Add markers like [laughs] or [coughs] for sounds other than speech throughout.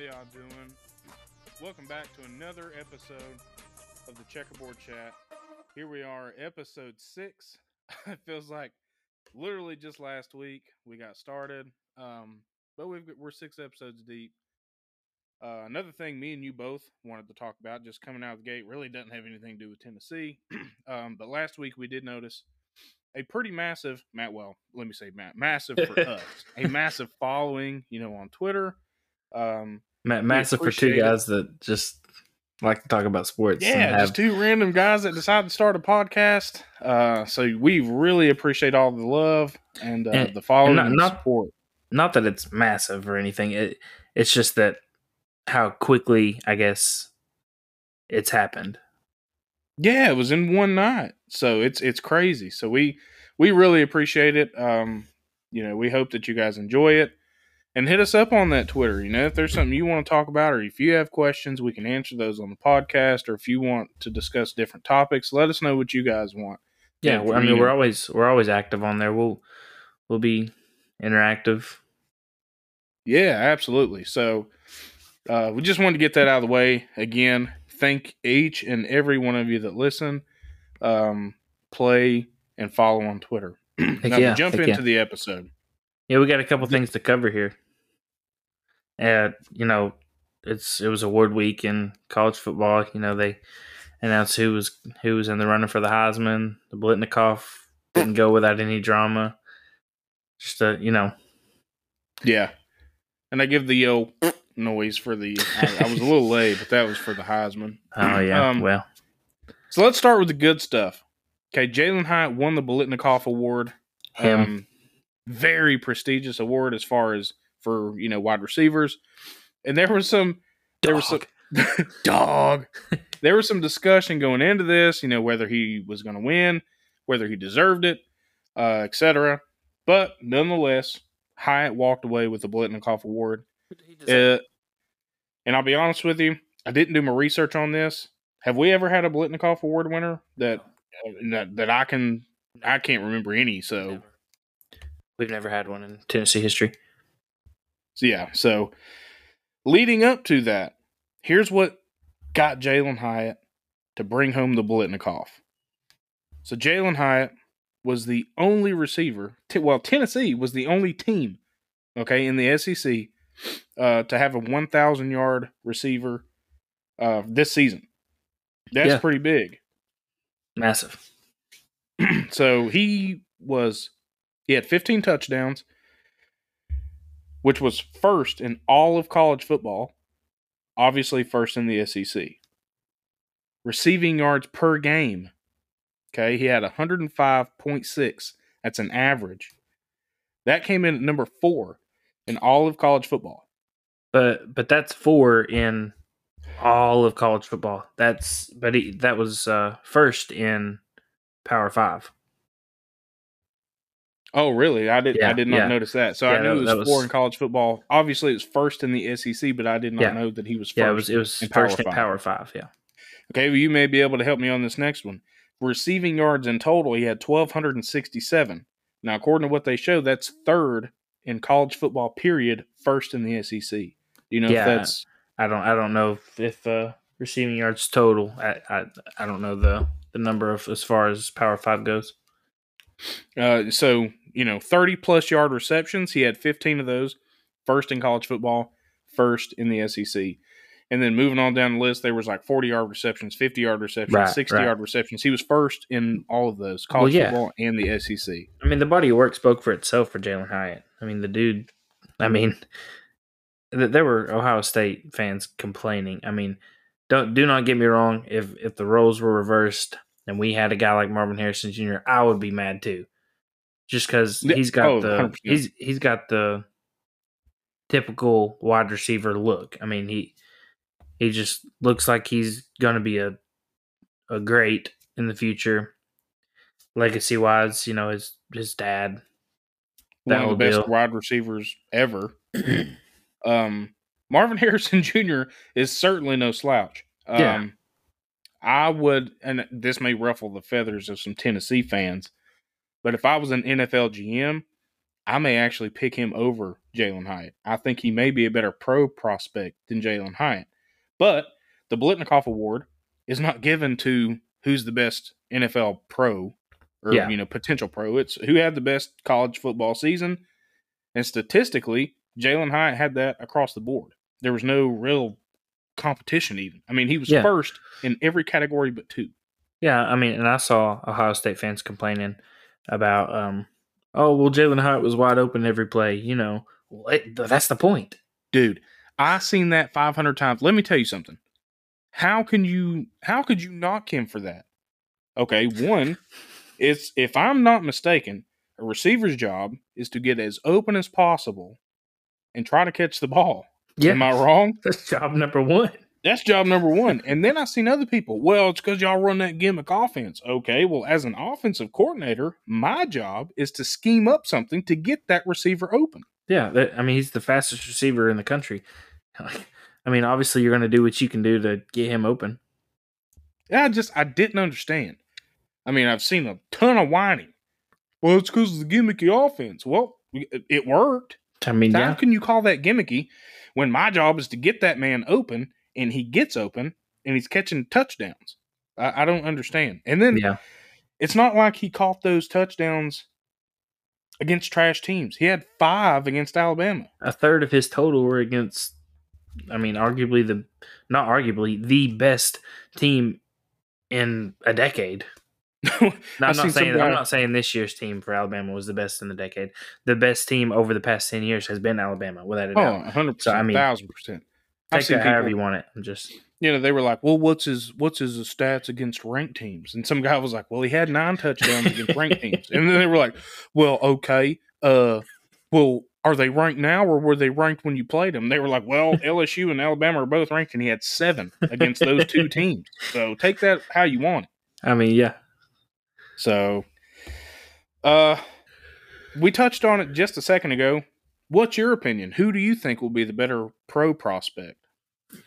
Y'all doing? Welcome back to another episode of the Checkerboard Chat. Here we are, episode six. [laughs] it feels like literally just last week we got started, um, but we've got, we're six episodes deep. Uh, another thing me and you both wanted to talk about, just coming out of the gate, really doesn't have anything to do with Tennessee. [clears throat] um, but last week we did notice a pretty massive, Matt. Well, let me say, Matt, massive for [laughs] us, a massive following, you know, on Twitter. Um, Ma- massive for two appreciate it. guys that just like to talk about sports. and yeah, have- just two random guys that decided to start a podcast. Uh, so we really appreciate all the love and, uh, And- the following and and, not- the support. not that it's massive or anything. It it's just that how quickly I guess it's happened. Yeah, it was in one night, so it's it's crazy. So we we really appreciate it. Um, you know, we hope that you guys enjoy it, and hit us up on that Twitter. You know, if there's something you want to talk about, or if you have questions, we can answer those on the podcast. Or if you want to discuss different topics, let us know what you guys want. Yeah, Yeah, I mean you. we're always we're always active on there. We'll we'll be interactive. Yeah, absolutely. So uh, we just wanted to get that out of the way. Again, thank each and every one of you that listen, um, play, and follow on Twitter. [clears throat] now yeah, jump into yeah. the episode. Yeah, we got a couple things to cover here. And you know, it's it was award week in college football. You know, they announced who was who was in the running for the Heisman. The Biletnikoff didn't go without any drama. Just a, you know, Yeah. And I give the yo noise for the. I, I was a little [laughs] late, but that was for the Heisman. oh yeah, Um, well, So let's start with the good stuff. Okay, Jalen Hyatt won the Biletnikoff Award. him. Um, very prestigious award as far as for you know wide receivers. And there was some there was some Dog. [laughs] dog. [laughs] there was some discussion going into this, you know, whether he was going to win, whether he deserved it, uh, etc. But nonetheless, Hyatt walked away with the Biletnikoff Award. Uh, and I'll be honest with you, I didn't do my research on this. Have we ever had a Biletnikoff Award winner that that, that I can I can't remember any. So Never. We've never had one in Tennessee history. So yeah, so leading up to that, here's what got Jalen Hyatt to bring home the Biletnikoff. So Jalen Hyatt was the only receiver. T- well, Tennessee was the only team, okay, in the SEC uh, to have a 1,000 yard receiver uh, this season. That's Yeah. pretty big. Massive. [clears throat] so he was he had 15 touchdowns which was first in all of college football obviously first in the SEC receiving yards per game okay? He had 105.6 that's an average. That came in at number 4 in all of college football. But but that's four in all of college football. That's but he, that was uh, first in Power Five. Oh, really? I did. I Yeah, did not yeah. notice that. So Yeah, I knew it was, was- four in college football. Obviously, it was first in the SEC, but I did not know that he was first. Yeah, it was it was in Power in Five. Power Five. Yeah, Okay, well, you may be able to help me on this next one. Receiving yards in total, he had 1,267. Now, according to what they show, that's third in college football, period, first in the SEC. Do you know if that's. I don't I don't know if, if uh, receiving yards total. I, I I don't know the the number of as far as Power Five goes. Uh, so, you know, 30 plus yard receptions. He had 15 of those, first in college football, first in the SEC. And then moving on down the list, there was like 40 yard receptions, 50 yard receptions, Right, 60 right. yard receptions. He was first in all of those college yeah. football and the SEC. I mean, the body of work spoke for itself for Jalen Hyatt. I mean, the dude. I mean, [laughs] th- there were Ohio State fans complaining. I mean, don't do not get me wrong. If if the roles were reversed and we had a guy like Marvin Harrison Jr., I would be mad too. Just because he's got oh, the 100%. he's he's got the typical wide receiver look. I mean, he he just looks like he's going to be a a great in the future. Legacy wise, you know, his his dad That One of the best deal. wide receivers ever. [clears throat] um, Marvin [laughs] Harrison Jr. is certainly no slouch. Um, Yeah. I would, and this may ruffle the feathers of some Tennessee fans, but if I was an NFL GM, I may actually pick him over Jalen Hyatt. I think he may be a better pro prospect than Jalen Hyatt. But the Biletnikoff Award is not given to who's the best NFL pro or Yeah. you know potential pro. It's who had the best college football season, and statistically, Jalen Hyatt had that across the board. There was no real competition. Even I mean, he was Yeah. first in every category but two. Yeah, I mean, and I saw Ohio State fans complaining about, um, oh, well, Jalen Hyatt was wide open every play. You know, well, it, that's the point. dude i seen that 500 times let me tell you something how can you how could you knock him for that okay one [laughs] it's if i'm not mistaken a receiver's job is to get as open as possible and try to catch the ball Yeah, am i wrong that's job number one. That's job number one and then I've seen other people well it's because y'all run that gimmick offense okay well as an offensive coordinator my job is to scheme up something to get that receiver open Yeah, that, I mean, he's the fastest receiver in the country. [laughs] I mean, obviously, you're going to do what you can do to get him open. Yeah, I just I didn't understand. I mean, I've seen a ton of whining. Well, it's because of the gimmicky offense. Well, it worked. I mean, So yeah, How can you call that gimmicky when my job is to get that man open and he gets open and he's catching touchdowns? I, I don't understand. And then yeah, it's not like he caught those touchdowns against trash teams. He had five against Alabama. a third of his total were against. I mean, arguably the not arguably the best team in a decade. [laughs] No, I'm not saying I'm not saying this year's team for Alabama was the best in the decade. The best team over the past ten years has been Alabama, without a Oh, doubt. 100%, So, I mean, thousand percent. Take that however people- you want it. I'm just you know, they were like, "Well, what's his what's his stats against ranked teams?" And some guy was like, "Well, he had nine touchdowns against ranked [laughs] teams." And then they were like, "Well, okay, uh, well, are they ranked now, or were they ranked when you played them?" They were like, "Well, [laughs] LSU and Alabama are both ranked, and he had seven against those two [laughs] teams. So take that how you want it." I mean, yeah. So, uh, we touched on it just a second ago. What's your opinion? Who do you think will be the better pro prospect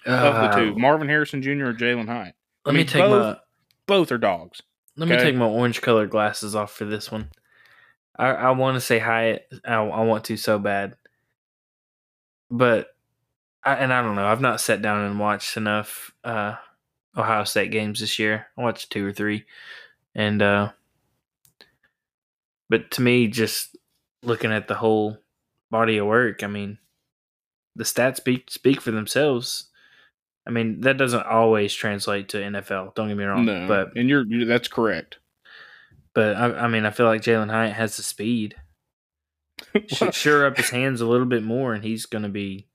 of the two, Uh, Marvin Harrison Jr. or Jalen Hyatt? Let I me take both- my Both are dogs. let me take my orange colored glasses off for this one. I, I want to say Hyatt. I, I want to so bad, but I, and I don't know. I've not sat down and watched enough uh, Ohio State games this year. I watched two or three, and uh, but to me, just looking at the whole body of work, I mean, the stats speak speak for themselves. I mean, that doesn't always translate to NFL. Don't get me wrong, No, but and you're, you that's correct. but I, I mean, I feel like Jalen Hyatt has the speed. [laughs] Should sure up his hands a little bit more, and he's going to be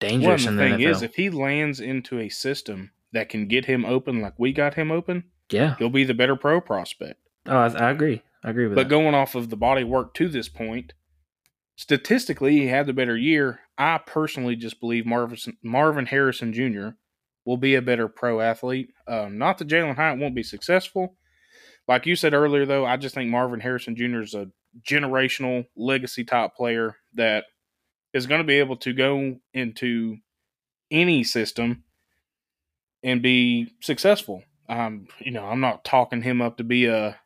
dangerous and the in the thing NFL. is, if he lands into a system that can get him open like we got him open, yeah, he'll be the better pro prospect. oh, I, I agree. I agree with But that. going off of the body work to this point, statistically, he had the better year. I personally just believe Marvin, Marvin Harrison Jr. will be a better pro athlete. Um, not that Jalen Hyatt won't be successful. Like you said earlier, though, I just think Marvin Harrison Jr. is a generational legacy type player that is going to be able to go into any system and be successful. Um, you know, I'm not talking him up to be a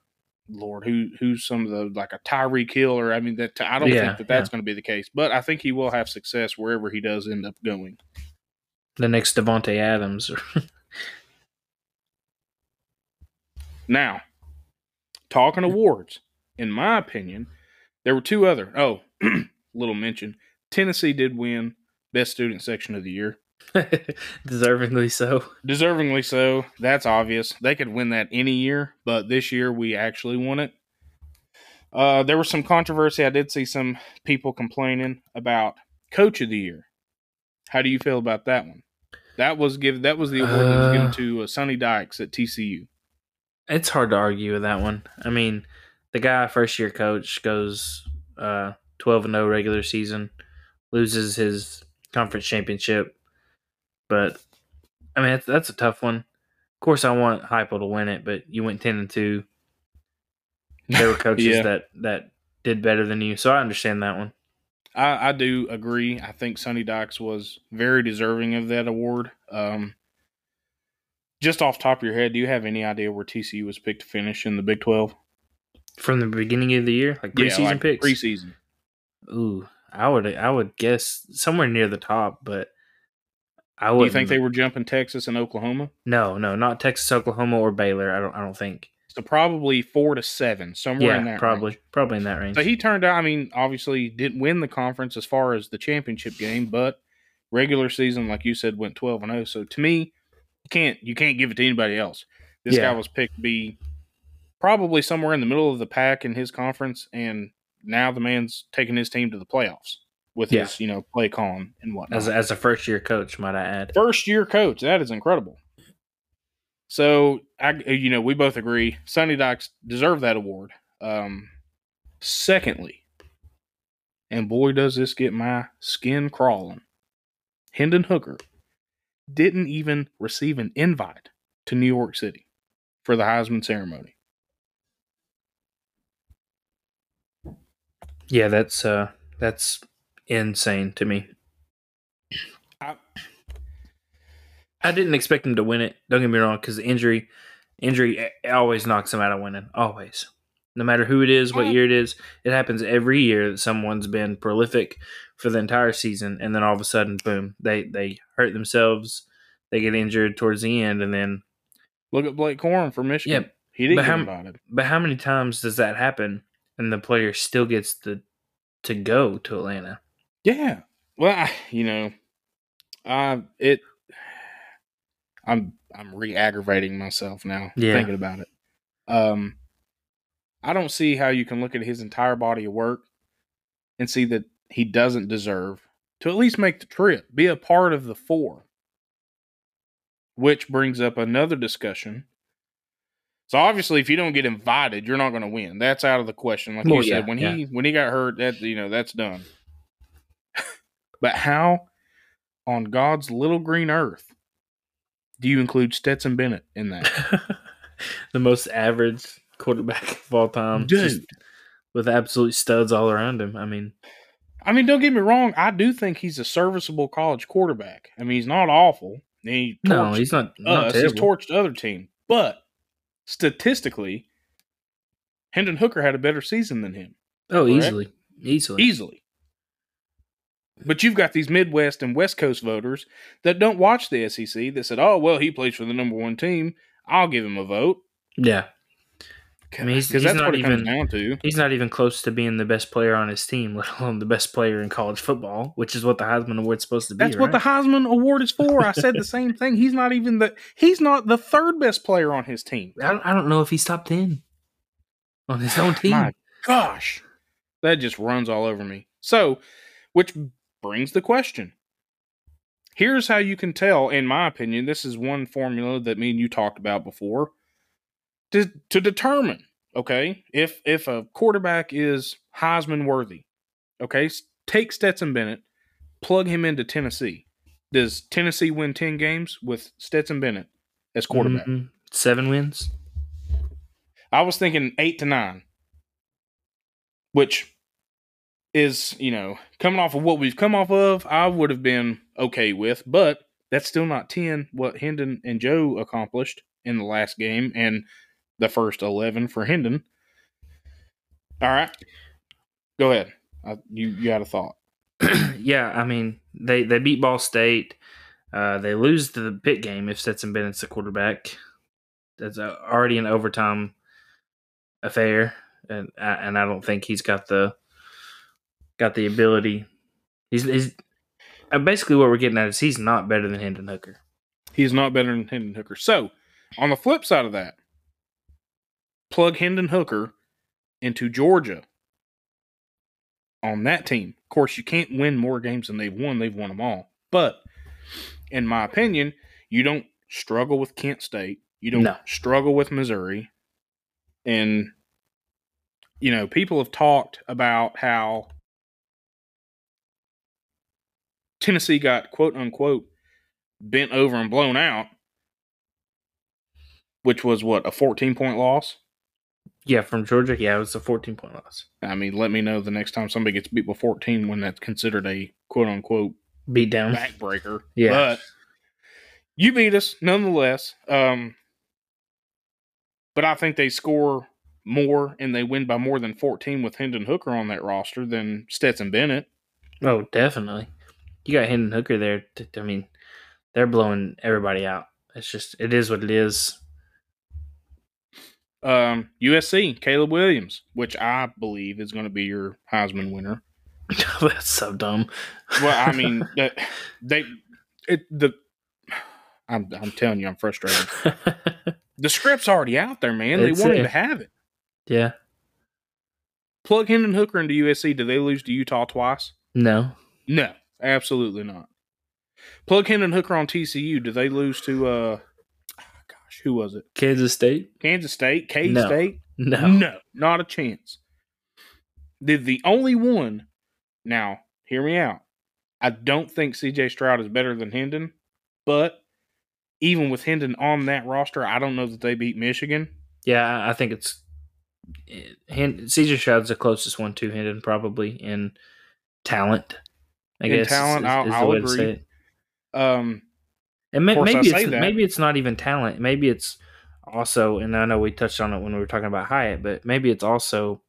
Lord who who's some of the like a Tyree killer? I mean that I don't Yeah, think that that's yeah. going to be the case, but I think he will have success wherever he does end up going. the next Davante Adams. [laughs] Now, talking awards, in my opinion, there were two other. Oh, [clears throat] little mention: Tennessee did win best student section of the year. [laughs] deservingly so. Deservingly so. That's obvious. They could win that any year, but this year we actually won it. Uh, there was some controversy. I did see some people complaining about Coach of the Year. How do you feel about that one? That was give that was the award that was given Uh, to uh, Sonny Dykes at TCU. It's hard to argue with that one. I mean, the guy first year coach goes uh, twelve and zero regular season, loses his conference championship, but I mean that's, that's a tough one. Of course, I want Heupel to win it, but you went ten and two. There were [laughs] coaches Yeah. that that did better than you, so I understand that one. I, I do agree. I think Sonny Dykes was very deserving of that award. Um, just off top of your head, do you have any idea where TCU was picked to finish in the Big Twelve? From the beginning of the year, like preseason like picks. Preseason. Ooh, I would I would guess somewhere near the top, but I Do would. you think they were jumping Texas and Oklahoma? No, no, not Texas, Oklahoma, or Baylor. I don't. I don't think. So probably four to seven, somewhere in Yeah, that probably, range. probably in that range. So he turned out. I mean, obviously didn't win the conference as far as the championship game, but regular season, like you said, went twelve and zero. So to me, you can't you can't give it to anybody else. This Yeah. guy was picked to be probably somewhere in the middle of the pack in his conference, and now the man's taking his team to the playoffs with Yeah. his you know play calling and whatnot. as a, as a first year coach, might I add? First year coach. That is incredible. So I, you know, we both agree Sonny Dykes deserve that award. Um, secondly, and boy, does this get my skin crawling. Hendon Hooker didn't even receive an invite to New York City for the Heisman ceremony. Yeah, that's uh, that's insane to me. I- I didn't expect him to win it. Don't get me wrong, because injury, injury always knocks him out of winning. Always, no matter who it is, what year it is, it happens every year that someone's been prolific for the entire season, and then all of a sudden, boom, they they hurt themselves, they get injured towards the end, and then. Look at Blake Corum for Michigan. Yeah, he didn't but get how- invited. But how many times does that happen, and the player still gets the to go to Atlanta? Yeah. Well, I, you know, uh, it. I'm I'm re-aggravating myself now Yeah. thinking about it. Um, I don't see how you can look at his entire body of work and see that he doesn't deserve to at least make the trip, be a part of the four. Which brings up another discussion. So obviously, if you don't get invited, you're not going to win. That's out of the question. Like Well, you yeah, said, when yeah. he when he got hurt, that you know that's done. But how on God's little green earth do you include Stetson Bennett in that? [laughs] the most average quarterback of all time, just Dude. with absolute studs all around him. I mean, I mean, don't get me wrong. I do think he's a serviceable college quarterback. I mean, he's not awful. He no, he's not. not us. He's torched the other team. But statistically, Hendon Hooker had a better season than him. oh, correct? easily, easily. Easily. But you've got these Midwest and West Coast voters that don't watch the SEC that said, oh, well, he plays for the number one team. I'll give him a vote. Yeah, I mean, Because that's not what it comes even- down to. he's not even close to being the best player on his team, [laughs] let alone the best player in college football, which is what the Heisman Award's supposed to be. That's what the? Heisman Award is for. I said the [laughs] same thing. He's not even the he's not the third best player on his team. I don't, I don't know if he's top ten on his own team. My gosh. That just runs all over me. So, which brings the question. Here's how you can tell, in my opinion, this is one formula that me and you talked about before. To to determine, okay, if if a quarterback is Heisman worthy, okay, take Stetson Bennett, plug him into Tennessee. Does Tennessee win 10 games with Stetson Bennett as quarterback? Mhm. seven wins. I was thinking eight to nine, which is, you know, coming off of what we've come off of, I would have been okay with, but that's still not 10 what Hendon and Joe accomplished in the last game and the first 11 for Hendon. All right. Go ahead. I, you, you had a thought. [clears throat] yeah, I mean they they beat Ball State. Uh, they lose the Pitt game if Stetson Bennett's the quarterback. That's already an overtime affair, and and I don't think he's got the got the ability. He's, he's uh, basically what we're getting at is he's not better than Hendon Hooker. He's not better than Hendon Hooker. So, on the flip side of that, plug Hendon Hooker into Georgia on that team. Of course, you can't win more games than they've won. They've won them all. But in my opinion, you don't struggle with Kent State. You don't No. struggle with Missouri. And, you know, people have talked about how Tennessee got quote unquote bent over and blown out, which was what, a 14 point loss? Yeah, from Georgia. Yeah, it was a 14 point loss. I mean, let me know the next time somebody gets beat by 14 when that's considered a quote unquote Beat down. backbreaker. [laughs] Yeah. But you beat us nonetheless. Um, but I think they score more and they win by more than 14 with Hendon Hooker on that roster than Stetson Bennett. Oh, definitely. You got Hendon Hooker there. t- I mean, they're blowing everybody out. It's just it is what it is. Um, USC, Caleb Williams, which I believe is going to be your Heisman winner. [laughs] That's so dumb. Well, I mean, [laughs] that they it the. I'm I'm telling you, I'm frustrated. The script's already out there, man. They It's want him there. to have it. yeah. Plug Hendon Hooker into USC. Do they lose to Utah twice? No. No, absolutely not. Plug Hendon Hooker on TCU. Do they lose to uh gosh, who was it? Kansas State? Kansas State? K No. State? No. No, not a chance. Did the only one now, hear me out. I don't think CJ Stroud is better than Hendon, but even with Hendon on that roster, I don't know that they beat Michigan. Yeah, I- think it's it, CJ Stroud's the closest one to Hendon probably in talent. I In guess talent, I'll- the I'll say agree. Um, And may, Of course, I maybe it's that. maybe it's not even talent. Maybe it's also, and I know we touched on it when we were talking about Hyatt, but maybe it's also.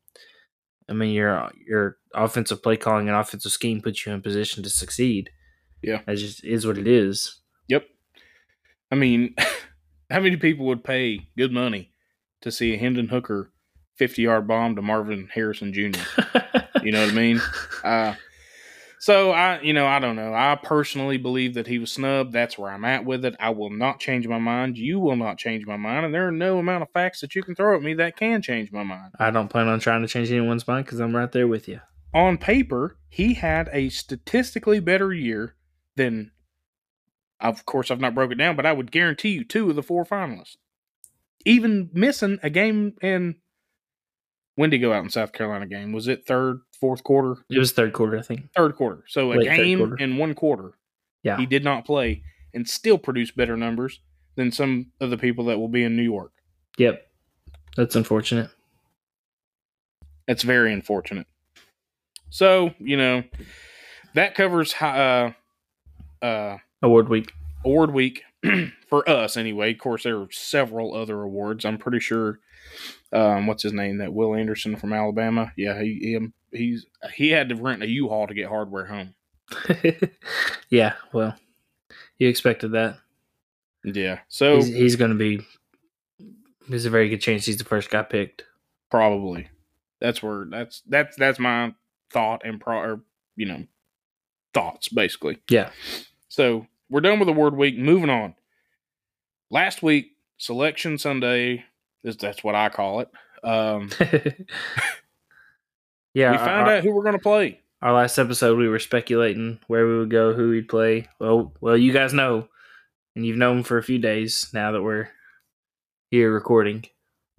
I mean, your your offensive play calling and offensive scheme puts you in position to succeed. Yeah. it just is what it is. Yep. I mean, [laughs] how many people would pay good money to see a Hendon Hooker 50 yard bomb to Marvin Harrison Jr.? [laughs] You know what I mean? Uh, so I, you know, I don't know. I personally believe that he was snubbed. That's where I'm at with it. I will not change my mind. You will not change my mind, and there are no amount of facts that you can throw at me that can change my mind. I don't plan on trying to change anyone's mind because I'm right there with you. On paper, he had a statistically better year than. Of course, I've not broke it down, but I would guarantee you two of the four finalists, even missing a game in. When did he go out in South Carolina game? Was it third, fourth quarter? It was third quarter, I think. third quarter. So a Late third game in one quarter. Yeah. He did not play and still produce better numbers than some of the people that will be in New York. Yep, that's unfortunate. That's very unfortunate. So, you know, that covers uh uh Award week. award week [clears throat] for us anyway. Of course there are several other awards. I'm pretty sure um what's his name? That Will Anderson from Alabama. Yeah, he, he he's he had to rent a U-Haul to get hardware home. [laughs] yeah, well, you expected that. Yeah. So He's, he's going to be. There's a very good chance he's the first guy picked. Probably. That's where that's that's that's my thought and pro or, you know thoughts basically. Yeah. So we're done with award week. Moving on. Last week, selection Sunday is that's what I call it. Um, [laughs] yeah, we found our, out who we're going to play. our last episode we were speculating where we would go, who we'd play. Well, well, you guys know, and you've known for a few days now that we're here recording.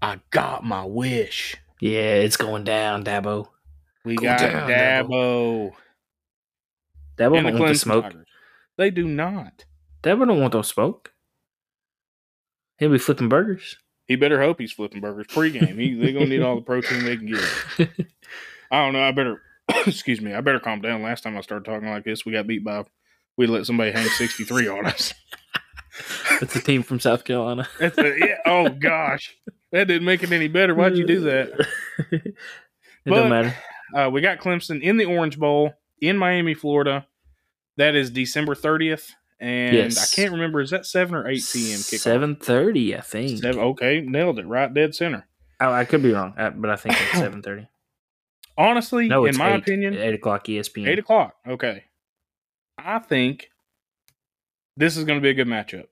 I got my wish. Yeah, it's going down, Dabo. We Go got down, Dabo. Dabo and the don't the smoke. Tigers. They do not. Dabo don't want those smoke. He'll be flipping burgers. He better hope he's flipping burgers pregame. He, they're gonna need all the protein they can get. [laughs] I don't know. I better [coughs] excuse me. I better calm down. Last time I started talking like this, we got beat by we let somebody hang sixty three on us. [laughs] That's a team from South Carolina. [laughs] That's a, yeah, oh gosh, that didn't make it any better. Why'd you do that? it But- don't matter. Uh, we got Clemson in the Orange Bowl in Miami, Florida. That is December thirtieth, and Yes. I can't remember is that seven or eight p.m. kickoff? Seven thirty, I think. Seven. Okay, nailed it. Right, dead center. Oh, I could be wrong, uh, but I think it's [coughs] seven thirty. Honestly, No, in my eight. opinion, eight o'clock ESPN. Eight o'clock. Okay. I think this is going to be a good matchup.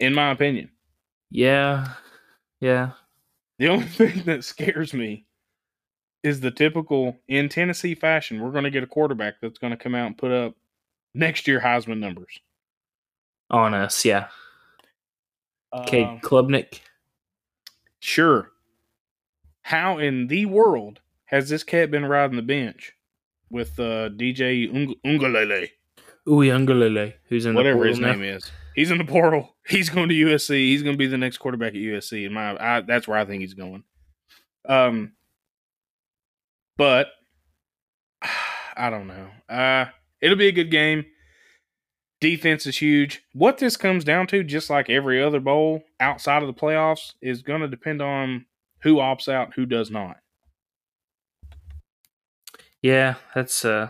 In my opinion. Yeah, yeah. The only [laughs] thing that scares me is the typical, in Tennessee fashion, we're going to get a quarterback that's going to come out and put up next year Heisman numbers. On us, yeah. Cade Um, Klubnik. sure. How in the world has this cat been riding the bench with uh, DJ Ung- Ungalele? Uyunglele, who's in whatever his portal name is. He's in the portal. He's going to USC. He's going to be the next quarterback at USC. In my, I, that's where I think he's going. Um, but [sighs] I don't know. Uh, it'll be a good game. Defense is huge. What this comes down to, just like every other bowl outside of the playoffs, is going to depend on who opts out, who does not. Yeah, that's uh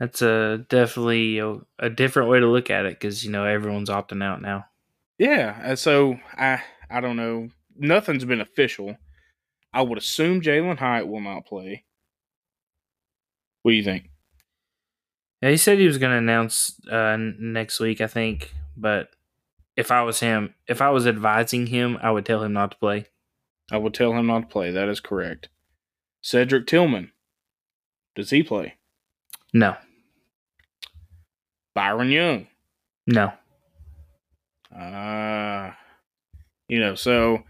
that's a definitely a, a different way to look at it because you know everyone's opting out now. Yeah, so I I don't know. Nothing's been official. I would assume Jalen Hyatt will not play. What do you think? Yeah, he said he was going to announce uh, next week, I think. But if I was him, if I was advising him, I would tell him not to play. I would tell him not to play. That is correct. Cedric Tillman, does he play? No. Byron Young, no. Ah, uh, you know, so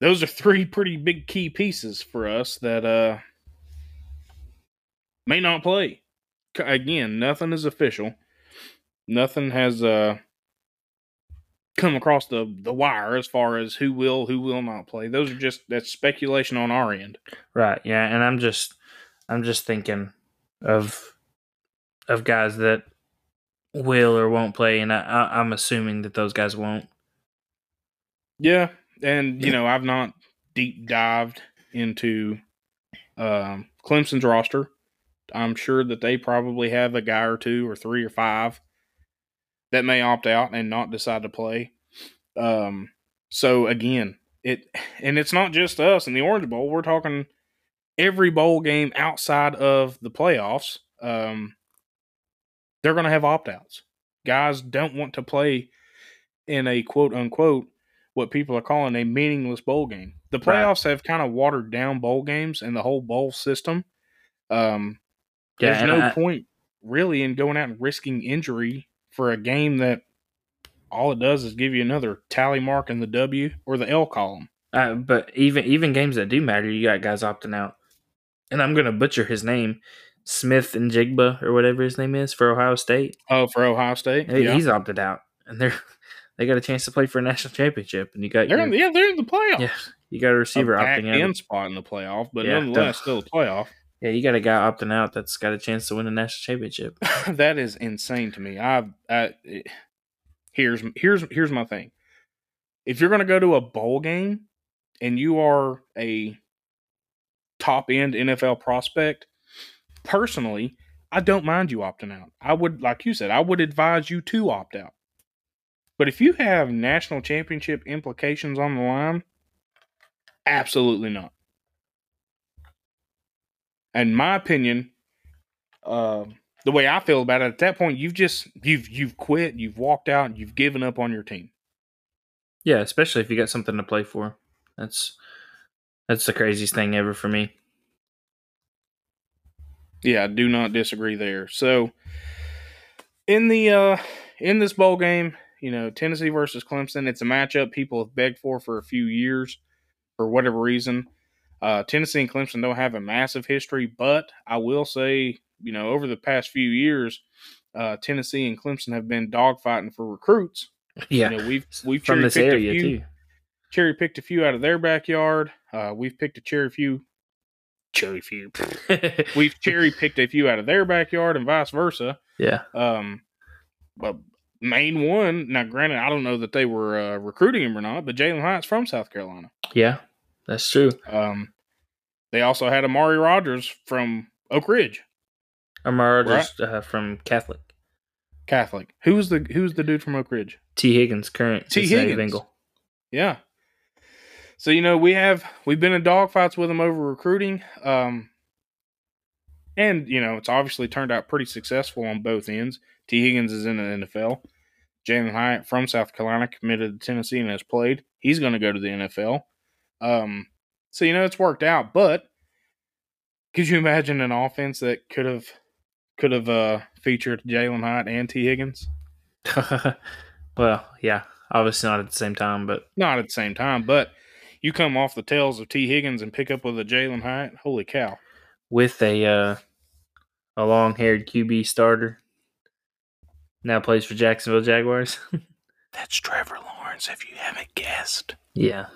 those are three pretty big key pieces for us that uh may not play. Again, nothing is official. Nothing has uh come across the the wire as far as who will who will not play. Those are just that's speculation on our end. Right. Yeah, and I'm just I'm just thinking of of guys that will or won't play, and I, I, I'm assuming that those guys won't. Yeah, and you know I've not deep dived into um, Clemson's roster. I'm sure that they probably have a guy or two or three or five that may opt out and not decide to play. Um, so again, it and it's not just us in the Orange Bowl. We're talking every bowl game outside of the playoffs. Um, they're going to have opt outs. Guys don't want to play in a quote unquote what people are calling a meaningless bowl game. The playoffs right. have kind of watered down bowl games and the whole bowl system. Um, yeah, there's no I, point really in going out and risking injury for a game that all it does is give you another tally mark in the W or the L column. Uh, but even even games that do matter, you got guys opting out. And I'm gonna butcher his name. Smith-Njigba or whatever his name is for Ohio State. Oh, for Ohio State, yeah. he's opted out, and they're they got a chance to play for a national championship, and you got they're your, in, yeah they're in the playoffs. Yeah, you got a receiver a opting out spot in the playoff, but yeah, nonetheless still a playoff. Yeah, you got a guy opting out that's got a chance to win a national championship. [laughs] that is insane to me. I, I here's here's here's my thing. If you're going to go to a bowl game and you are a top end NFL prospect, personally, I don't mind you opting out. I would, like you said, I would advise you to opt out. But if you have national championship implications on the line, absolutely not in my opinion, uh, the way I feel about it, at that point, you've just you've you've quit, you've walked out, you've given up on your team. Yeah, especially if you got something to play for. That's that's the craziest thing ever for me. Yeah, I do not disagree there. So in the uh in this bowl game, you know, Tennessee versus Clemson, it's a matchup people have begged for for a few years for whatever reason. Uh, Tennessee and Clemson don't have a massive history, but I will say, you know, over the past few years, uh, Tennessee and Clemson have been dogfighting for recruits. Yeah, you know, we've we've from this area few, too. Cherry picked a few out of their backyard. Uh, we've picked a cherry few. Cherry few. [laughs] we've cherry picked a few out of their backyard, and vice versa. Yeah. Um, but main one. Now, granted, I don't know that they were uh, recruiting him or not, but Jalen Hyatt's from South Carolina. Yeah, that's true. Um, they also had Amari Rodgers from Oak Ridge. Amari Rodgers right? uh, from Catholic. Catholic. Who's the Who's the dude from Oak Ridge? Tee Higgins, current Tee Higgins. Bengal. Yeah. So you know we have we've been in dogfights with them over recruiting, um, and you know it's obviously turned out pretty successful on both ends. Tee Higgins is in the NFL. Jalen Hyatt from South Carolina committed to Tennessee and has played. He's going to go to the NFL. Um, so you know it's worked out, but could you imagine an offense that could have could have uh, featured Jalen Hyatt and Tee Higgins? [laughs] well, yeah, obviously not at the same time, but not at the same time. But you come off the tails of Tee Higgins and pick up with a Jalen Hyatt. Holy cow! With a uh, a long haired QB starter, now plays for Jacksonville Jaguars. [laughs] That's Trevor Lawrence, if you haven't guessed. Yeah,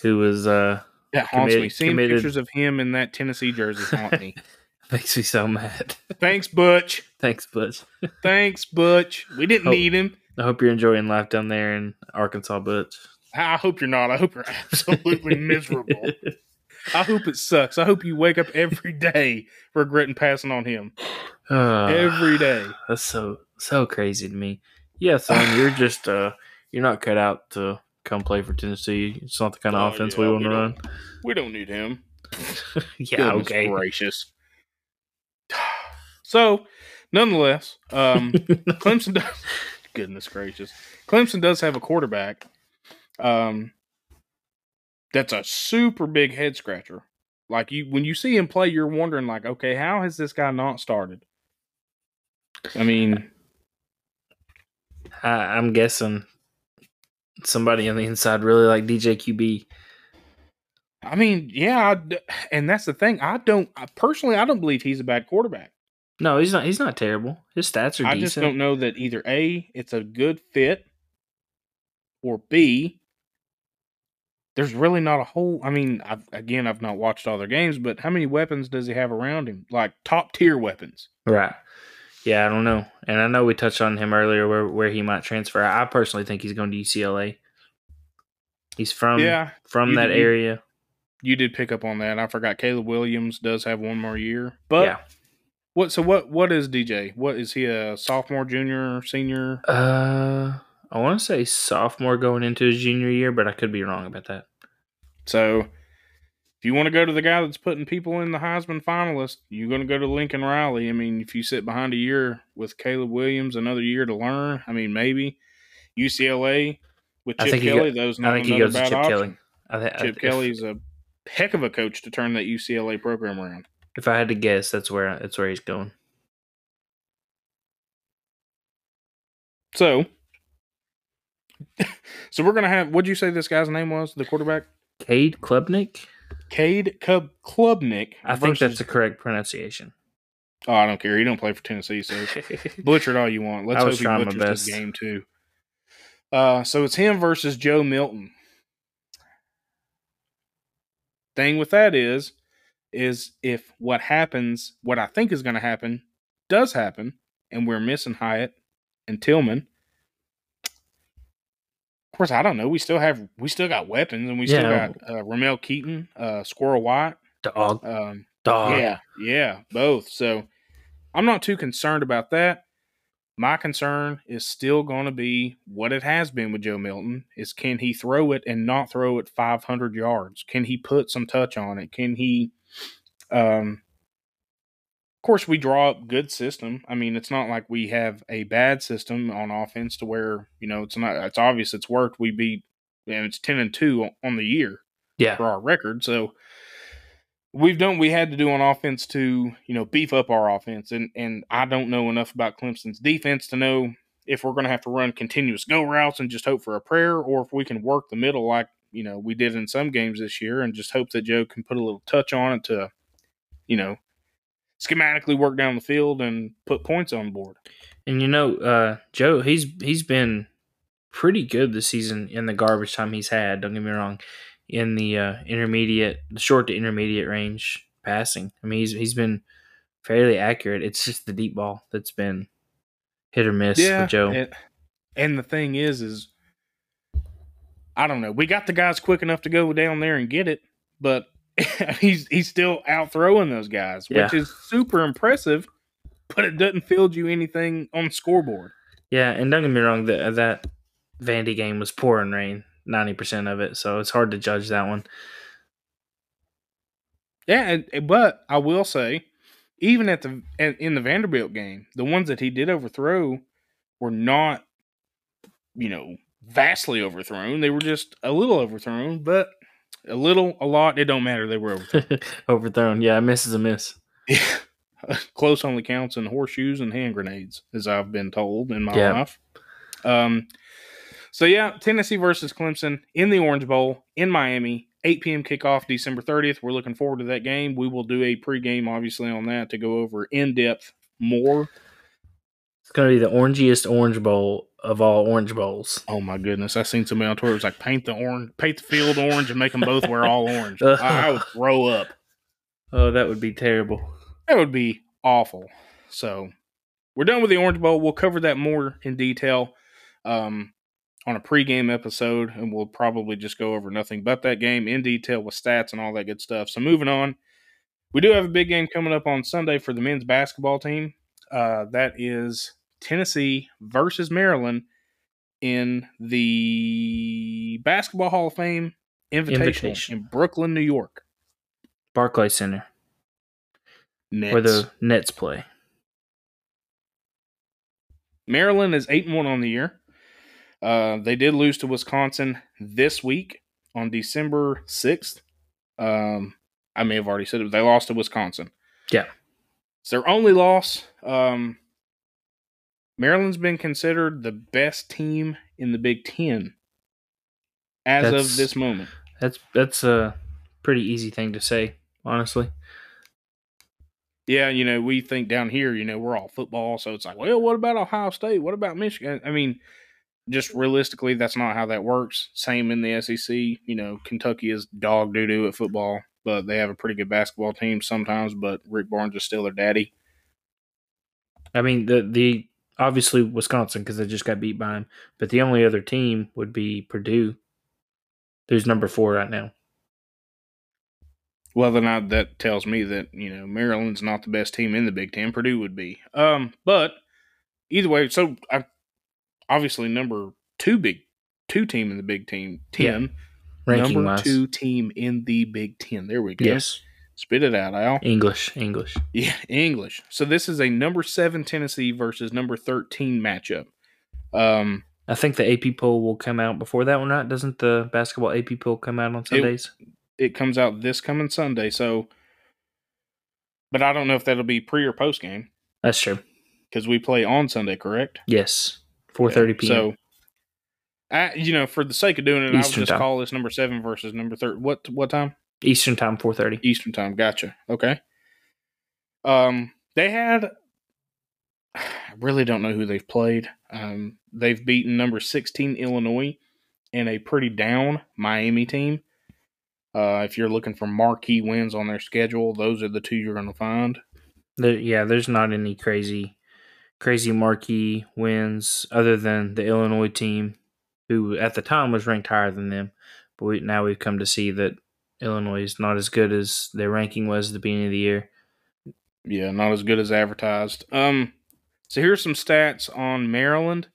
who was uh that haunts committed, me. Seeing committed. pictures of him in that Tennessee jersey haunt me. [laughs] Makes me so mad. [laughs] Thanks, Butch. Thanks, Butch. Thanks, Butch. We didn't hope, need him. I hope you're enjoying life down there in Arkansas, Butch. I hope you're not. I hope you're absolutely miserable. I hope it sucks. I hope you wake up every [laughs] day regretting passing on him Uh, every day. That's so so crazy to me. Yeah, son, you're [sighs] just uh you're not cut out to come play for Tennessee. It's not the kind of Oh, offense yeah, we want to run. We don't need him. [laughs] yeah, Goodness okay. gracious. [sighs] So, nonetheless, um, [laughs] Clemson does. Goodness gracious, Clemson does have a quarterback. Um, that's a super big head scratcher. Like you, when you see him play, you're wondering, like, okay, how has this guy not started? I mean, I, I'm guessing somebody on the inside really like DJ QB. I mean, yeah, I and that's the thing. I don't I, personally. I don't believe he's a bad quarterback. No, he's not. He's not terrible. His stats are I just don't know that either A, it's a good fit, or B, there's really not a whole. I mean, I've, again, I've not watched all their games, but how many weapons does he have around him? Like top tier weapons. Right. Yeah, I don't know. And I know we touched on him earlier where, where he might transfer. I personally think he's going to UCLA. He's from yeah, from you that did- you- area. you did pick up on that. I forgot Caleb Williams does have one more year, but yeah. what? So what? What is DJ? What is he? A sophomore, junior, senior? Uh I want to say sophomore going into his junior year, but I could be wrong about that. So if you want to go to the guy that's putting people in the Heisman finalist, you're going to go to Lincoln Riley. I mean, if you sit behind a year with Caleb Williams, another year to learn, I mean, maybe UCLA with I Chip Kelly, go- those I think he goes to Chip option. Kelly. I th- I- Chip if, Kelly's a heck of a coach to turn that UCLA program around. If I had to guess, that's where that's where he's going. So, [laughs] so we're gonna have. What'd you say this guy's name was? The quarterback, Cade Klubnik? Cade Cub Klubnik. I think that's the correct pronunciation. Oh, I don't care. He don't play for Tennessee, so [laughs] butcher it all you want. Let's hope he butchers this game too. Uh, so it's him versus Joe Milton. Thing with that is, is if what happens, what I think is going to happen, does happen, and we're missing Hyatt and Tillman. Course, I don't know. We still have, we still got weapons, and we still Yeah. got uh, Ramel Keyton, uh, Squirrel White. Dog. Um, Dog. yeah, yeah, both. So I'm not too concerned about that. My concern is still going to be what it has been with Joe Milton is can he throw it and not throw it 500 yards? Can he put some touch on it? Can he um of course we draw up good system. I mean, it's not like we have a bad system on offense to where, you know, it's not it's obvious it's worked. We beat and it's 10 and 2 on the year Yeah. for our record. So we've done we had to do on offense to you know beef up our offense, and and I don't know enough about Clemson's defense to know if we're going to have to run continuous go routes and just hope for a prayer, or if we can work the middle like you know we did in some games this year, and just hope that Joe can put a little touch on it to you know schematically work down the field and put points on the board. And you know, uh, Joe, he's he's been pretty good this season in the garbage time he's had. Don't get me wrong, in the uh, intermediate, the short to intermediate range passing. I mean, he's he's been fairly accurate. It's just the deep ball that's been hit or miss with Joe. And, and the thing is, is I don't know. We got the guys quick enough to go down there and get it, but [laughs] he's he's still out throwing those guys, which Yeah. is super impressive. But it doesn't field you anything on the scoreboard. yeah, and don't get me wrong, that that Vandy game was pouring rain, ninety percent of it, so it's hard to judge that one. Yeah, but I will say, even at the in the Vanderbilt game, the ones that he did overthrow were not, you know, vastly overthrown. They were just a little overthrown, but a little, a lot, it don't matter. They were overthrown. [laughs] Overthrown, yeah, a miss is a miss. Yeah. [laughs] Close only counts in horseshoes and hand grenades, as I've been told in my Yeah. life. Um, so yeah, Tennessee versus Clemson in the Orange Bowl in Miami, 8 p.m. kickoff, December 30th. We're looking forward to that game. We will do a pregame, obviously, on that to go over in depth more. It's gonna be the orangiest Orange Bowl of all Orange Bowls. Oh my goodness, I seen somebody on Twitter was like paint the orange, paint the field orange, and make them both wear all orange. [laughs] I, I would throw up. Oh, that would be terrible. That would be awful. So we're done with the Orange Bowl. We'll cover that more in detail. Um, on a pregame episode, and we'll probably just go over nothing but that game in detail with stats and all that good stuff. So moving on, we do have a big game coming up on Sunday for the men's basketball team. Uh, that is Tennessee versus Maryland in the Basketball Hall of Fame Invitational, Invitation. in Brooklyn, New York. Barclay Center, Nets. where the Nets play. Maryland is eight and one on the year. Uh, they did lose to Wisconsin this week on December sixth. Um, I may have already said it. They lost to Wisconsin. Yeah. It's their only loss. Um, Maryland's been considered the best team in the Big Ten as That's- of this moment. That's that's a pretty easy thing to say, honestly. Yeah, you know, we think down here, you know, we're all football, so it's like, well, what about Ohio State? What about Michigan? I mean, just realistically, that's not how that works. Same in the SEC. You know, Kentucky is dog doo doo at football, but they have a pretty good basketball team sometimes. But Rick Barnes is still their daddy. I mean, the the obviously Wisconsin because they just got beat by him, but the only other team would be Purdue, who's number four right now. Well, then I, that tells me that you know Maryland's not the best team in the Big Ten. Purdue would be. Um, but either way, so I obviously number two big two team in the Big Ten. Ten Ranking number wise, two team in the Big Ten. There we go. yes, Spit it out, Al. English, English. Yeah, English. So this is a number seven Tennessee versus number thirteen matchup. Um, I think the AP poll will come out before that one, right? Doesn't the basketball AP poll come out on Sundays? it comes out this coming Sunday. So, but I don't know if that'll be pre or post game That's true. because we play on Sunday, correct? Yes, four thirty p.m. So, I, you know, for the sake of doing it, Eastern I would just time. call this number seven versus number thirty. What what time? Eastern time, four thirty. Eastern time. Gotcha. Okay. Um, they had. I really don't know who they've played. Um, they've beaten number sixteen Illinois and a pretty down Miami team. Uh, if you're looking for marquee wins on their schedule, those are the two you're going to find. There, yeah, there's not any crazy, crazy marquee wins other than the Illinois team, who at the time was ranked higher than them. But we, now we've come to see that Illinois is not as good as their ranking was at the beginning of the year. Yeah, not as good as advertised. Um, so here's some stats on Maryland.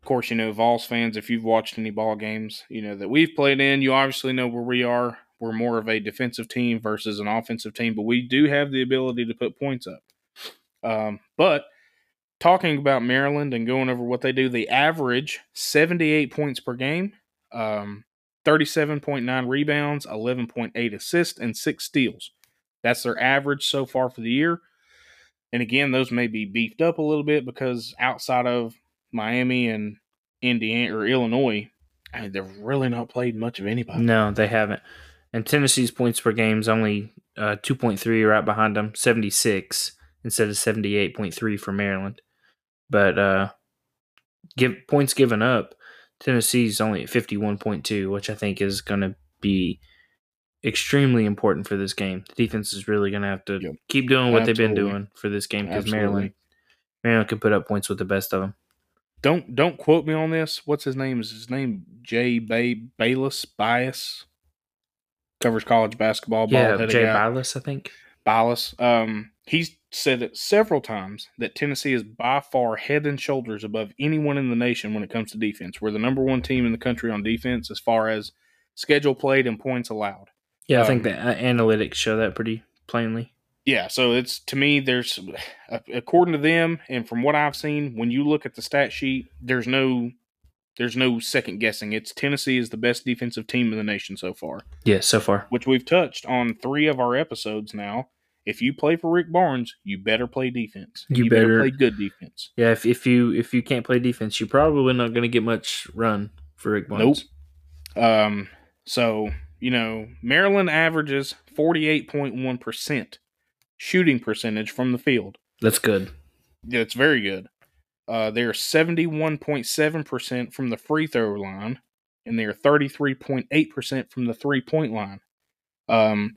Of course, you know Vols fans. If you've watched any ball games, you know that we've played in. You obviously know where we are. We're more of a defensive team versus an offensive team, but we do have the ability to put points up. Um, but talking about Maryland and going over what they do, they average 78 points per game, um, 37.9 rebounds, 11.8 assists, and six steals. That's their average so far for the year. And again, those may be beefed up a little bit because outside of Miami and Indiana or Illinois, I mean, they've really not played much of anybody. No, they haven't. And Tennessee's points per game is only uh, 2.3 right behind them, 76 instead of 78.3 for Maryland. But uh, give points given up, Tennessee's only at 51.2, which I think is going to be extremely important for this game. The defense is really going to have to Yep. keep doing what they've been doing for this game because Maryland Maryland can put up points with the best of them. Don't don't quote me on this. What's his name? Is his name Jay Bay Bayless Bias? Covers college basketball. Yeah, Jay guy. Bilas, I think. Bilas. Um, he's said it several times that Tennessee is by far head and shoulders above anyone in the nation when it comes to defense. We're the number one team in the country on defense as far as schedule played and points allowed. Yeah, I think Um, the uh, analytics show that pretty plainly. Yeah, so it's to me, there's according to them and from what I've seen, when you look at the stat sheet, there's no there's no second guessing. It's Tennessee is the best defensive team in the nation so far, Yeah, so far. which we've touched on three of our episodes now. If you play for Rick Barnes, you better play defense. You better- play good defense. Yeah, if, if you if you can't play defense, you're probably not going to get much run for Rick Barnes. Nope. Um, so you know, Maryland averages forty eight point one percent shooting percentage from the field. That's good. Yeah, it's very good. Uh, they are seventy one point seven percent from the free throw line, and they are thirty three point eight percent from the three point line. Um,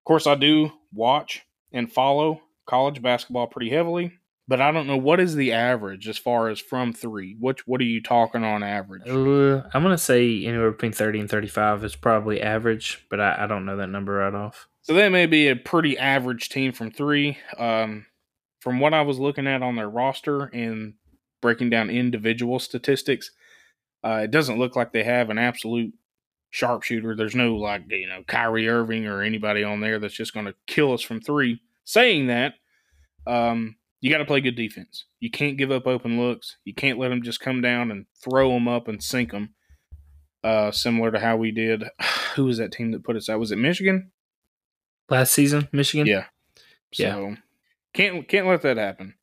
of course, I do watch and follow college basketball pretty heavily, but I don't know what is the average as far as from three. What what are you talking on average? Uh, I'm gonna say anywhere between thirty and thirty-five is probably average, but I, I don't know that number right off. So they may be a pretty average team from three. Um, from what I was looking at on their roster and breaking down individual statistics, uh, it doesn't look like they have an absolute sharpshooter. There's no like you know Kyrie Irving or anybody on there that's just going to kill us from three. Saying that, um, you got to play good defense. You can't give up open looks. You can't let them just come down and throw them up and sink them. Uh, similar to how we did. [sighs] Who was that team that put us out? Was it Michigan? Last season, Michigan. Yeah. So Yeah. can't can't let that happen.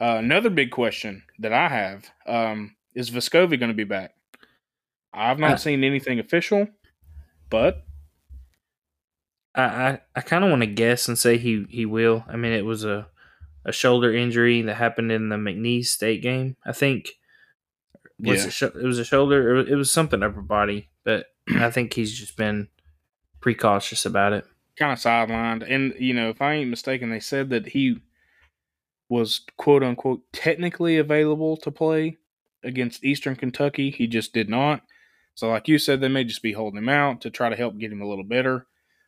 Uh, another big question that I have um, is Vescovi going to be back? I've not Uh, seen anything official, but I I, I kind of want to guess and say he he will. I mean, it was a a shoulder injury that happened in the McNeese State game. I think was Yeah. it, sho- it was a shoulder. Or it was something upper body, but I think he's just been precautious about it. kind of sidelined. And you know, if I ain't mistaken, they said that he was quote unquote technically available to play against Eastern Kentucky. He just did not. So, like you said, they may just be holding him out to try to help get him a little better.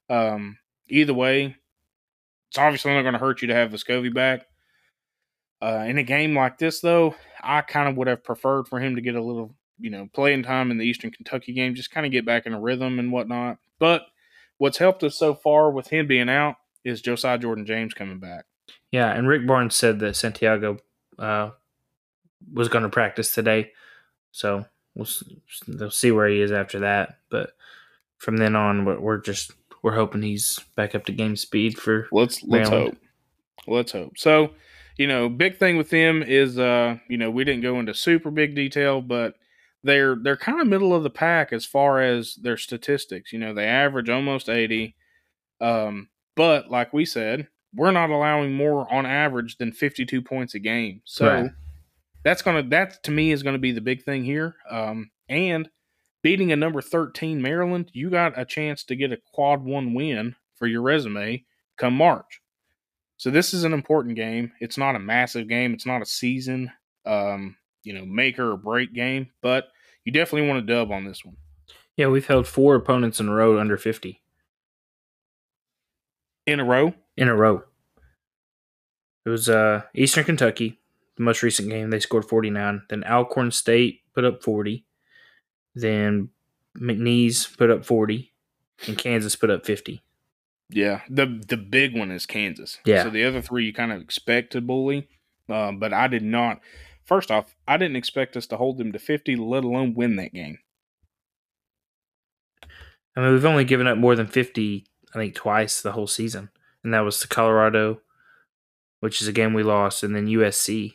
Um, either way, it's obviously not going to hurt you to have Vescovi back. Uh, in a game like this, though, I kind of would have preferred for him to get a little, you know, playing time in the Eastern Kentucky game, just kind of get back in a rhythm and whatnot. But what's helped us so far with him being out is Josiah Jordan James coming back. Yeah, and Rick Barnes said that Santiago uh, was going to practice today, so we'll they'll see where he is after that. But from then on, we're, we're just we're hoping he's back up to game speed for. Let's let's Maryland. hope. Let's hope. So, you know, big thing with them is uh, you know, we didn't go into super big detail, but they're they're kind of middle of the pack as far as their statistics. You know, they average almost 80. Um, but like we said, we're not allowing more on average than 52 points a game. So Right. That's gonna that to me is gonna be the big thing here. Um, and beating a number 13 Maryland, you got a chance to get a quad one win for your resume come March. So this is an important game. It's not a massive game. It's not a season, um, you know, maker or break game, but you definitely want to dub on this one. Yeah, we've held four opponents in a row under fifty In a row, in a row. It was uh, Eastern Kentucky, the most recent game. They scored forty nine. Then Alcorn State put up forty. Then McNeese put up forty, and Kansas put up fifty. yeah. The the big one is Kansas. Yeah. So the other three you kind of expect to bully, um, but I did not. First off, I didn't expect us to hold them to 50, let alone win that game. I mean, we've only given up more than 50, I think, twice the whole season. And that was to Colorado, which is a game we lost, and then USC.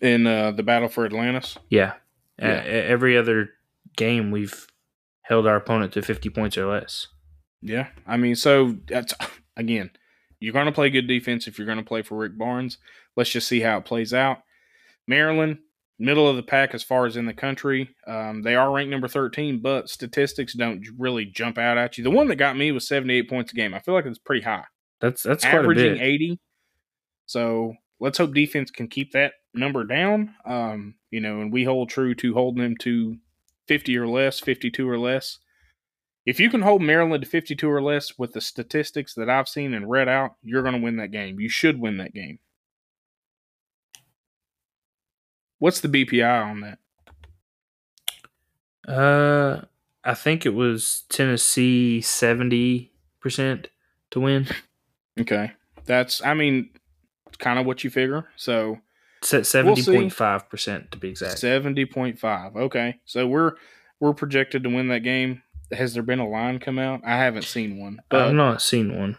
In uh, the battle for Atlantis, Yeah. Yeah. Uh, every other game, we've held our opponent to 50 points or less. Yeah, I mean, so that's again, you're going to play good defense if you're going to play for Rick Barnes. Let's just see how it plays out. Maryland, middle of the pack as far as in the country. Um, they are ranked number 13, but statistics don't really jump out at you. The one that got me was 78 points a game. I feel like it's pretty high, That's that's quite a averaging bit. 80. So let's hope defense can keep that number down. Um, you know, and we hold true to holding them to 50 or less, 52 or less. If you can hold Maryland to 52 or less with the statistics that I've seen and read out, you're going to win that game. You should win that game. What's the BPI on that? Uh, I think it was Tennessee 70% to win. [laughs] Okay. That's, I mean, kind of what you figure. So Se- We'll see. 70.5% to be exact. 70.5. Okay. So we're we're projected to win that game. Has there been a line come out? I haven't seen one. I've not seen one.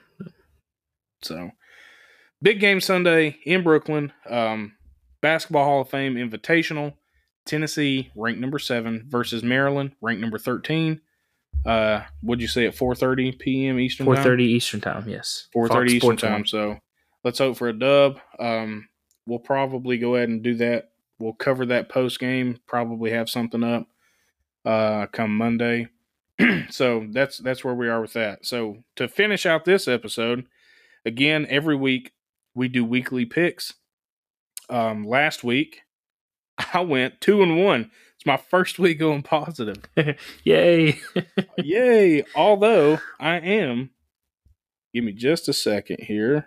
So, big game Sunday in Brooklyn. Um, Basketball Hall of Fame Invitational. Tennessee ranked number seven versus Maryland ranked number thirteen. Uh, would you say at four thirty p.m. Eastern? Four thirty Eastern time. Yes. Four thirty Eastern Sports time. So let's hope for a dub. Um, we'll probably go ahead and do that. We'll cover that post game. Probably have something up uh, come Monday. [clears throat] so that's that's where we are with that. So to finish out this episode, again every week we do weekly picks. Um, last week, [laughs] I went two and one. It's my first week going positive. [laughs] Yay! [laughs] Yay! Although I am, give me just a second here.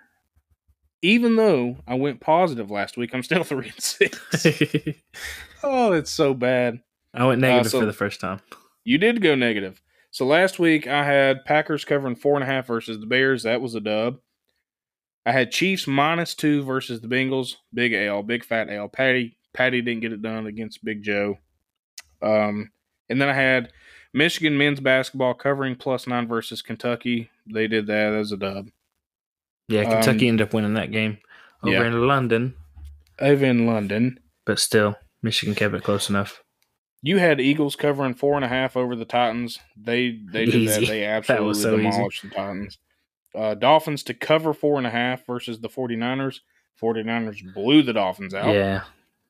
Even though I went positive last week, I'm still [laughs] three and six. [laughs] oh, it's so bad. I went negative so- for the first time. You did go negative. So last week I had Packers covering four and a half versus the Bears. That was a dub. I had Chiefs minus two versus the Bengals. Big L, big fat L. Patty, Patty didn't get it done against Big Joe. Um, and then I had Michigan men's basketball covering plus nine versus Kentucky. They did that as a dub. Yeah, Kentucky Um, ended up winning that game over yeah. in London, Over in London, but still, Michigan kept it close enough. you had Eagles covering four and a half over the Titans. They they did that. Easy. They [laughs] That absolutely was so easy. demolished the Titans. Uh, Dolphins to cover four and a half versus the 49ers. 49ers blew the Dolphins out. Yeah,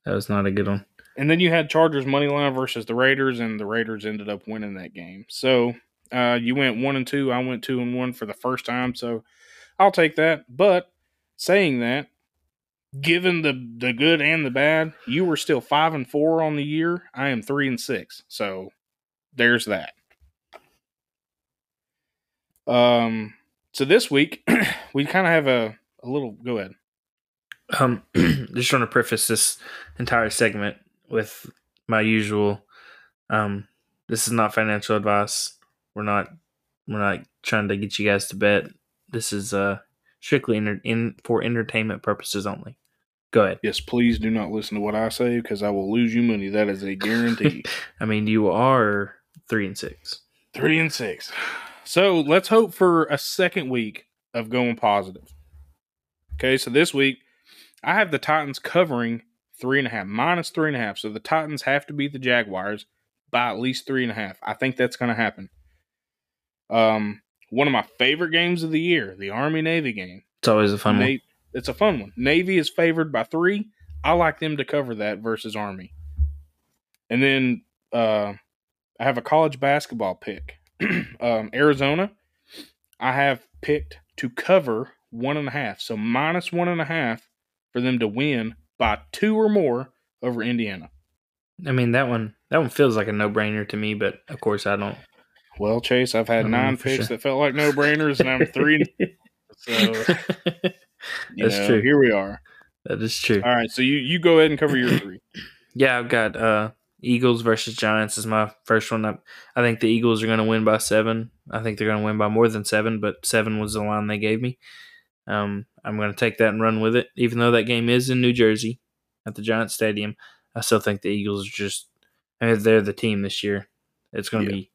that was not a good one. And then you had Chargers money line versus the Raiders, and the Raiders ended up winning that game. So uh, you went one and two. I went two and one for the first time. So I'll take that. But saying that, given the the good and the bad, you were still five and four on the year. I am three and six. So there's that. Um. So this week [clears throat] we kind of have a a little. Go ahead. Um, [clears throat] just trying to preface this entire segment with my usual. Um, this is not financial advice. We're not. We're not trying to get you guys to bet. This is uh strictly in for entertainment purposes only. Go ahead. Yes, please do not listen to what I say because I will lose you money. That is a [laughs] guarantee. I mean, you are three and six. Three and six. So let's hope for a second week of going positive. Okay, so this week I have the Titans covering three and a half, minus three and a half. So the Titans have to beat the Jaguars by at least three and a half. I think that's going to happen. Um, one of my favorite games of the year, the Army Navy game. It's always a fun Na- one. It's a fun one. Navy is favored by three. I like them to cover that versus Army. And then uh, I have a college basketball pick. [clears throat] um, Arizona, I have picked to cover one and a half. So minus one and a half for them to win by two or more over Indiana. I mean, that one that one feels like a no brainer to me, but of course I don't. Well, Chase, I've had nine picks sure. that felt like no brainers, and I'm three. [laughs] So [laughs] That's know, true. Here we are. that is true. All right, so you you go ahead and cover your three. [clears throat] Yeah, I've got uh, Eagles versus Giants is my first one. I, I think the Eagles are going to win by seven. I think they're going to win by more than seven, but seven was the line they gave me. Um, I'm going to take that and run with it. Even though that game is in New Jersey at the Giants Stadium, I still think the Eagles are just I mean, they're the team this year. It's going to Yeah. be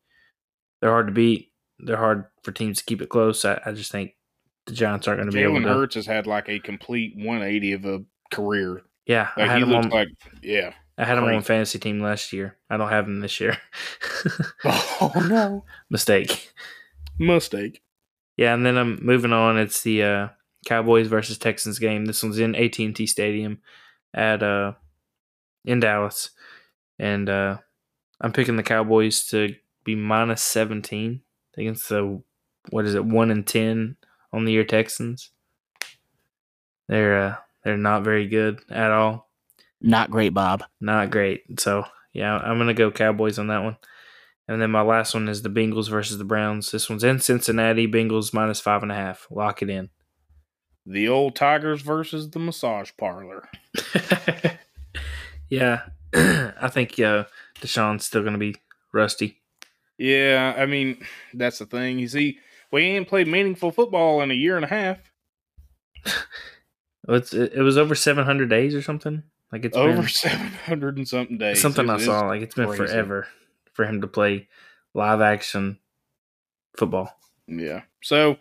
they're hard to beat. They're hard for teams to keep it close. I, I just think the Giants aren't going to be able to. Jalen. Hurts has had like a complete 180 of a career. Yeah, I had he him on. like, yeah. I had him on fantasy team last year. I don't have him this year. [laughs] Oh no, Mistake. mistake. Yeah, and then I'm moving on. It's the uh, Cowboys versus Texans game. This one's in AT and T Stadium at uh in Dallas, and uh, I'm picking the Cowboys to be minus 17 against the what is it one and ten on the year Texans. They're uh, they're not very good at all. Not great, Bob. Not great. So yeah, I'm gonna go Cowboys on that one. And then my last one is the Bengals versus the Browns. This one's in Cincinnati. Bengals minus five and a half. Lock it in. The old Tigers versus the massage parlor. [laughs] yeah, [clears throat] I think uh, Deshaun's still gonna be rusty. Yeah, I mean that's the thing. You see, we ain't played meaningful football in a year and a half. It's it, was over 700 days or something. Like it's Over been 700 and something days. something It I saw. Like it's been crazy. forever for him to play live action football. Yeah. So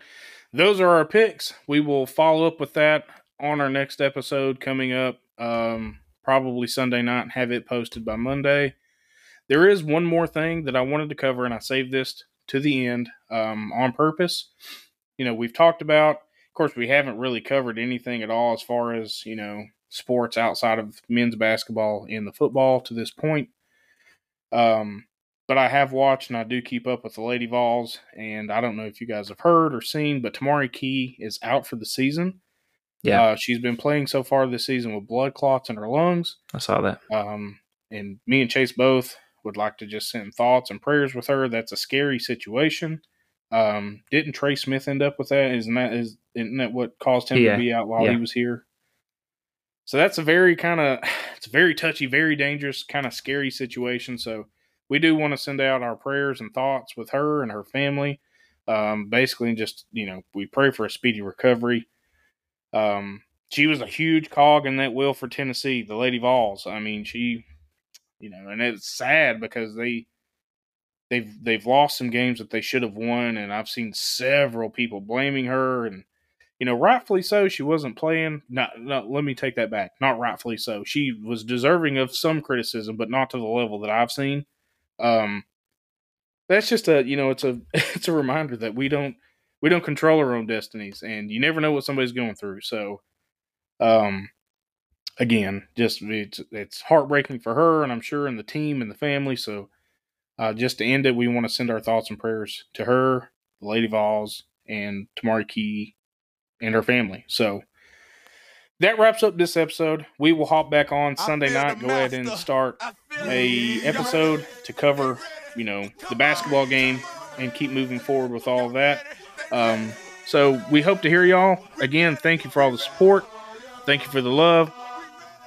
those are our picks. We will follow up with that on our next episode coming up, um, probably Sunday night, and have it posted by Monday. There is one more thing that I wanted to cover, and I saved this to the end um, on purpose. You know, we've talked about, of course, we haven't really covered anything at all as far as, you know, sports outside of men's basketball and the football to this point. Um, but I have watched and I do keep up with the Lady Vols. And I don't know if you guys have heard or seen, but Tamari Key is out for the season. Yeah. Uh, she's been playing so far this season with blood clots in her lungs. I saw that. Um, and me and Chase both would like to just send thoughts and prayers with her. That's a scary situation. Um, didn't Trey Smith end up with that? Isn't that is isn't that what caused him Yeah. to be out while Yeah. he was here? So that's a very kind of [sighs] it's a very touchy, very dangerous, kind of scary situation. So we do want to send out our prayers and thoughts with her and her family. Um, basically, just you know, we pray for a speedy recovery. Um, she was a huge cog in that wheel for Tennessee, the Lady Vols. I mean, she, you know, and it's sad because they they've they've lost some games that they should have won, and I've seen several people blaming her, and you know, rightfully so. She wasn't playing. Not, not let me take that back. Not rightfully so. She was deserving of some criticism, but not to the level that I've seen. Um, that's just a you know, it's a [laughs] it's a reminder that we don't we don't control our own destinies, and you never know what somebody's going through. So, um, again, just it's it's heartbreaking for her, and I'm sure, and the team and the family. So, uh, just to end it, we want to send our thoughts and prayers to her, the Lady Vols, and Tamari Key and her family. So. That wraps up this episode. We will hop back on Sunday night. Go ahead and start a episode to cover, you know, the basketball game and keep moving forward with all of that. Um, so we hope to hear y'all. Again, thank you for all the support. Thank you for the love.